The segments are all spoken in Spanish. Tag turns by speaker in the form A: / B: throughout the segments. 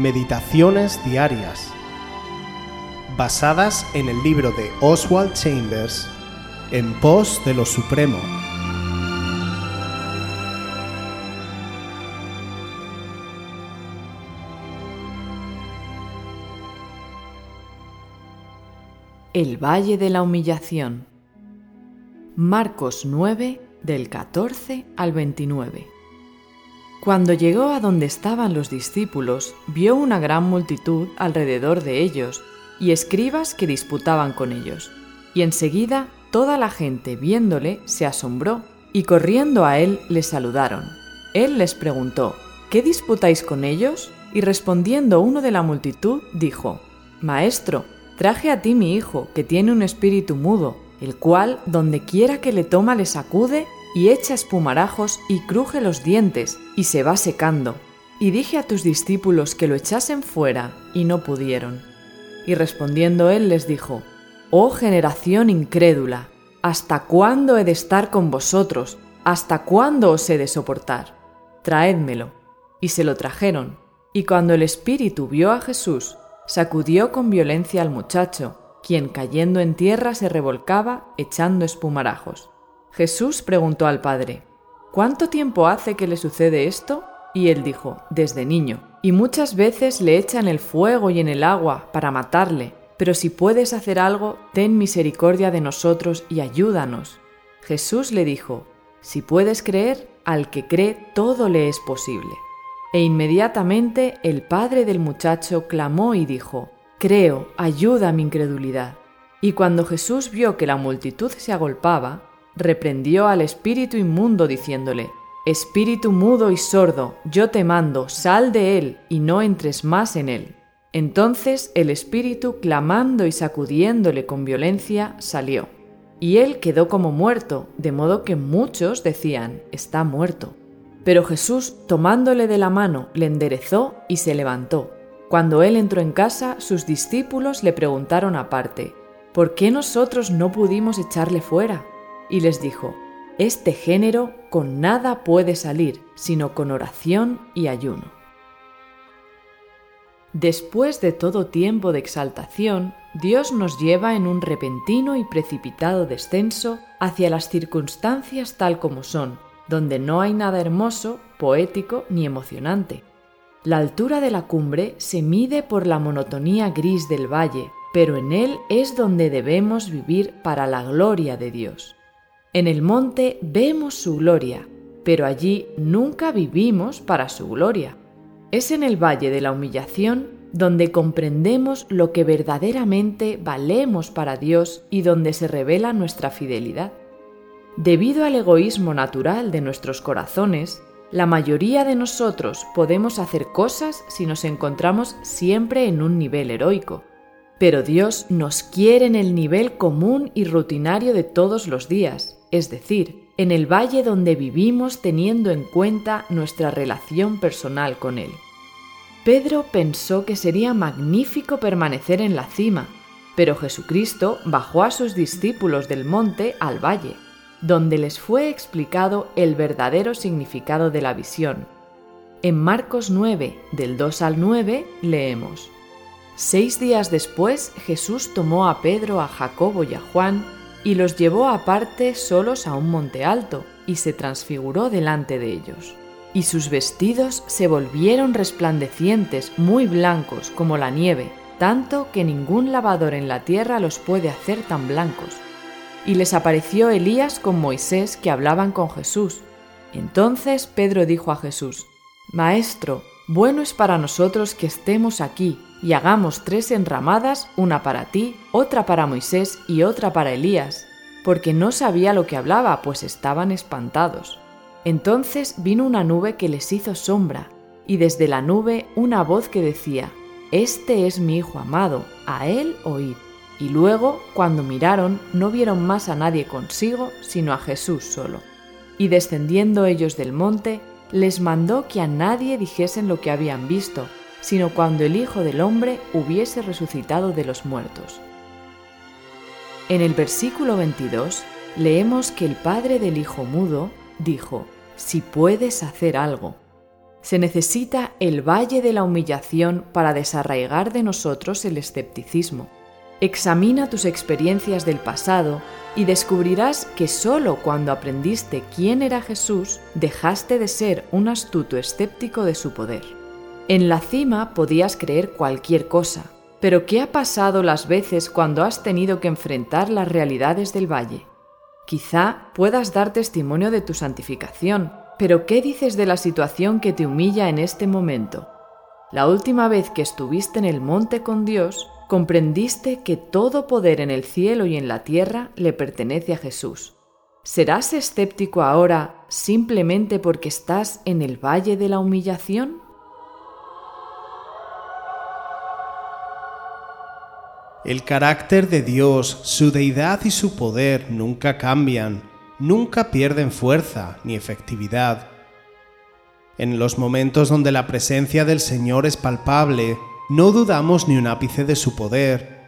A: Meditaciones Diarias, basadas en el libro de Oswald Chambers, En pos de lo Supremo.
B: El Valle de la Humillación. Marcos 9 del 14 al 29. Cuando llegó a donde estaban los discípulos, vio una gran multitud alrededor de ellos y escribas que disputaban con ellos. Y enseguida toda la gente viéndole se asombró y corriendo a él le saludaron. Él les preguntó, ¿qué disputáis con ellos? Y respondiendo uno de la multitud, dijo, Maestro, traje a ti mi hijo, que tiene un espíritu mudo, el cual, donde quiera que le toma, le sacude y echa espumarajos y cruje los dientes y se va secando. Y dije a tus discípulos que lo echasen fuera y no pudieron. Y respondiendo él les dijo, Oh generación incrédula, ¿hasta cuándo he de estar con vosotros? ¿Hasta cuándo os he de soportar? Traédmelo. Y se lo trajeron. Y cuando el espíritu vio a Jesús, sacudió con violencia al muchacho, quien cayendo en tierra se revolcaba echando espumarajos. Jesús preguntó al padre, ¿Cuánto tiempo hace que le sucede esto? Y él dijo, desde niño, y muchas veces le echan el fuego y en el agua para matarle, pero si puedes hacer algo, ten misericordia de nosotros y ayúdanos. Jesús le dijo, si puedes creer, al que cree todo le es posible. E inmediatamente el padre del muchacho clamó y dijo, Creo, ayuda mi incredulidad. Y cuando Jesús vio que la multitud se agolpaba, reprendió al espíritu inmundo diciéndole, Espíritu mudo y sordo, yo te mando, sal de él y no entres más en él. Entonces el espíritu, clamando y sacudiéndole con violencia, salió. Y él quedó como muerto, de modo que muchos decían, está muerto. Pero Jesús, tomándole de la mano, le enderezó y se levantó. Cuando él entró en casa, sus discípulos le preguntaron aparte, ¿por qué nosotros no pudimos echarle fuera? Y les dijo, Este género con nada puede salir, sino con oración y ayuno. Después de todo tiempo de exaltación, Dios nos lleva en un repentino y precipitado descenso hacia las circunstancias tal como son, donde no hay nada hermoso, poético ni emocionante. La altura de la cumbre se mide por la monotonía gris del valle, pero en él es donde debemos vivir para la gloria de Dios. En el monte vemos su gloria, pero allí nunca vivimos para su gloria. Es en el valle de la humillación donde comprendemos lo que verdaderamente valemos para Dios y donde se revela nuestra fidelidad. Debido al egoísmo natural de nuestros corazones, la mayoría de nosotros podemos hacer cosas si nos encontramos siempre en un nivel heroico, pero Dios nos quiere en el nivel común y rutinario de todos los días, es decir, en el valle donde vivimos teniendo en cuenta nuestra relación personal con Él. Pedro pensó que sería magnífico permanecer en la cima, pero Jesucristo bajó a sus discípulos del monte al valle, donde les fue explicado el verdadero significado de la visión. En Marcos 9, del 2 al 9, leemos, Seis días después Jesús tomó a Pedro, a Jacobo y a Juan, y los llevó aparte solos a un monte alto, y se transfiguró delante de ellos. Y sus vestidos se volvieron resplandecientes, muy blancos como la nieve, tanto que ningún lavador en la tierra los puede hacer tan blancos. Y les apareció Elías con Moisés que hablaban con Jesús. Entonces Pedro dijo a Jesús, Maestro, bueno es para nosotros que estemos aquí y hagamos tres enramadas, una para ti, otra para Moisés y otra para Elías, porque no sabía lo que hablaba, pues estaban espantados. Entonces vino una nube que les hizo sombra, y desde la nube una voz que decía, Este es mi Hijo amado, a él oíd. Y luego, cuando miraron, no vieron más a nadie consigo, sino a Jesús solo. Y descendiendo ellos del monte, les mandó que a nadie dijesen lo que habían visto, sino cuando el Hijo del Hombre hubiese resucitado de los muertos. En el versículo 22 leemos que el padre del Hijo mudo dijo, si puedes hacer algo. Se necesita el valle de la humillación para desarraigar de nosotros el escepticismo. Examina tus experiencias del pasado y descubrirás que sólo cuando aprendiste quién era Jesús dejaste de ser un astuto escéptico de su poder. En la cima podías creer cualquier cosa, pero ¿qué ha pasado las veces cuando has tenido que enfrentar las realidades del valle? Quizá puedas dar testimonio de tu santificación, pero ¿qué dices de la situación que te humilla en este momento? La última vez que estuviste en el monte con Dios, comprendiste que todo poder en el cielo y en la tierra le pertenece a Jesús. ¿Serás escéptico ahora simplemente porque estás en el valle de la humillación?
A: El carácter de Dios, su deidad y su poder nunca cambian, nunca pierden fuerza ni efectividad. En los momentos donde la presencia del Señor es palpable, no dudamos ni un ápice de su poder.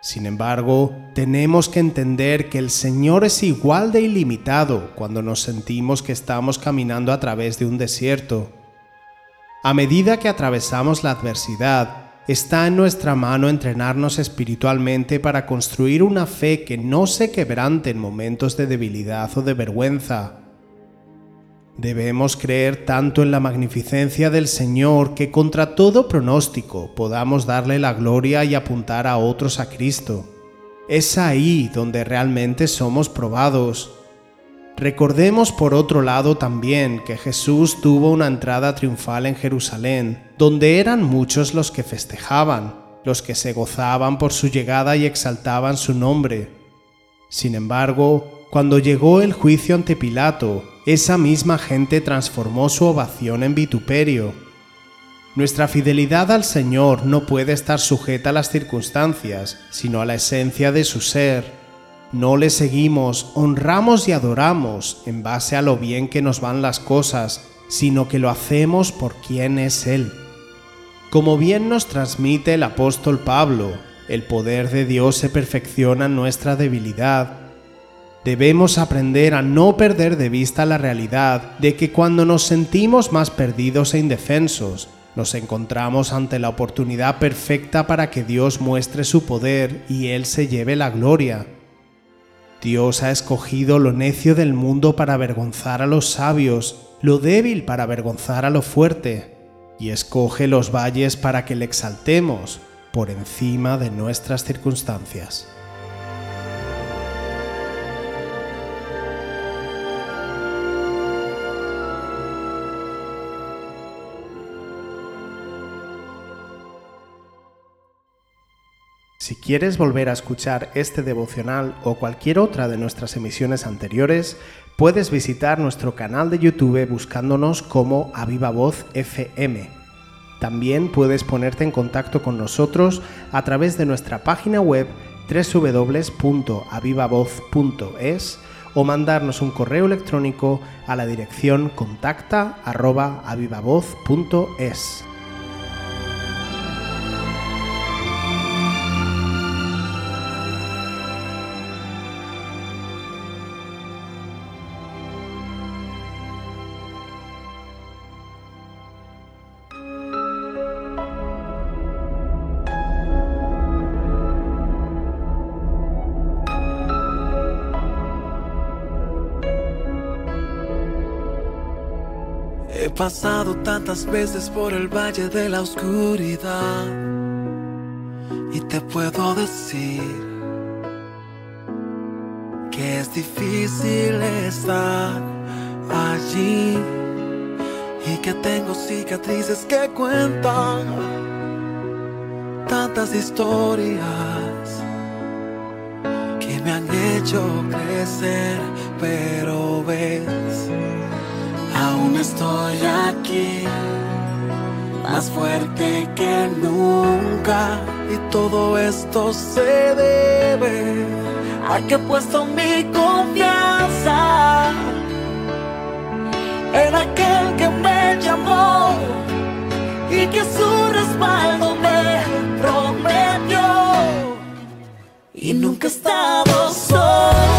A: Sin embargo, tenemos que entender que el Señor es igual de ilimitado cuando nos sentimos que estamos caminando a través de un desierto. A medida que atravesamos la adversidad, está en nuestra mano entrenarnos espiritualmente para construir una fe que no se quebrante en momentos de debilidad o de vergüenza. Debemos creer tanto en la magnificencia del Señor que contra todo pronóstico podamos darle la gloria y apuntar a otros a Cristo. Es ahí donde realmente somos probados. Recordemos por otro lado también que Jesús tuvo una entrada triunfal en Jerusalén, donde eran muchos los que festejaban, los que se gozaban por su llegada y exaltaban su nombre. Sin embargo, cuando llegó el juicio ante Pilato, esa misma gente transformó su ovación en vituperio. Nuestra fidelidad al Señor no puede estar sujeta a las circunstancias, sino a la esencia de su ser. No le seguimos, honramos y adoramos en base a lo bien que nos van las cosas, sino que lo hacemos por quien es Él. Como bien nos transmite el apóstol Pablo, el poder de Dios se perfecciona en nuestra debilidad Debemos aprender a no perder de vista la realidad de que cuando nos sentimos más perdidos e indefensos, nos encontramos ante la oportunidad perfecta para que Dios muestre su poder y Él se lleve la gloria. Dios ha escogido lo necio del mundo para avergonzar a los sabios, lo débil para avergonzar a lo fuerte, y escoge los valles para que le exaltemos por encima de nuestras circunstancias. Quieres volver a escuchar este devocional o cualquier otra de nuestras emisiones anteriores, puedes visitar nuestro canal de YouTube buscándonos como Aviva Voz FM. También puedes ponerte en contacto con nosotros a través de nuestra página web www.avivavoz.es o mandarnos un correo electrónico a la dirección contacta@avivavoz.es.
C: pasado tantas veces por el valle de la oscuridad. Y te puedo decir que es difícil estar allí. Y que tengo cicatrices que cuentan tantas historias que me han hecho crecer, pero ves Aún estoy aquí, más fuerte que nunca. Y todo esto se debe a que he puesto mi confianza en aquel que me llamó y que su respaldo me prometió. Y nunca he estado solo.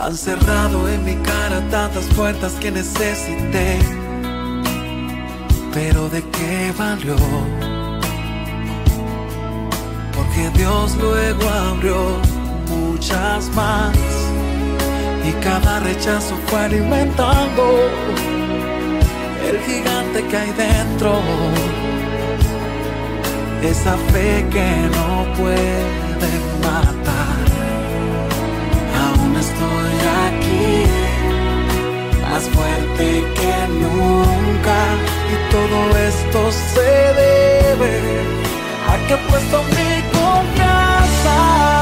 C: Han cerrado en mi cara tantas puertas que necesité. Pero de qué valió? Porque Dios luego abrió muchas más. Y cada rechazo fue alimentando el gigante que hay dentro. Esa fe que no puede matar. más fuerte que nunca. Y todo esto se debe a que he puesto mi confianza.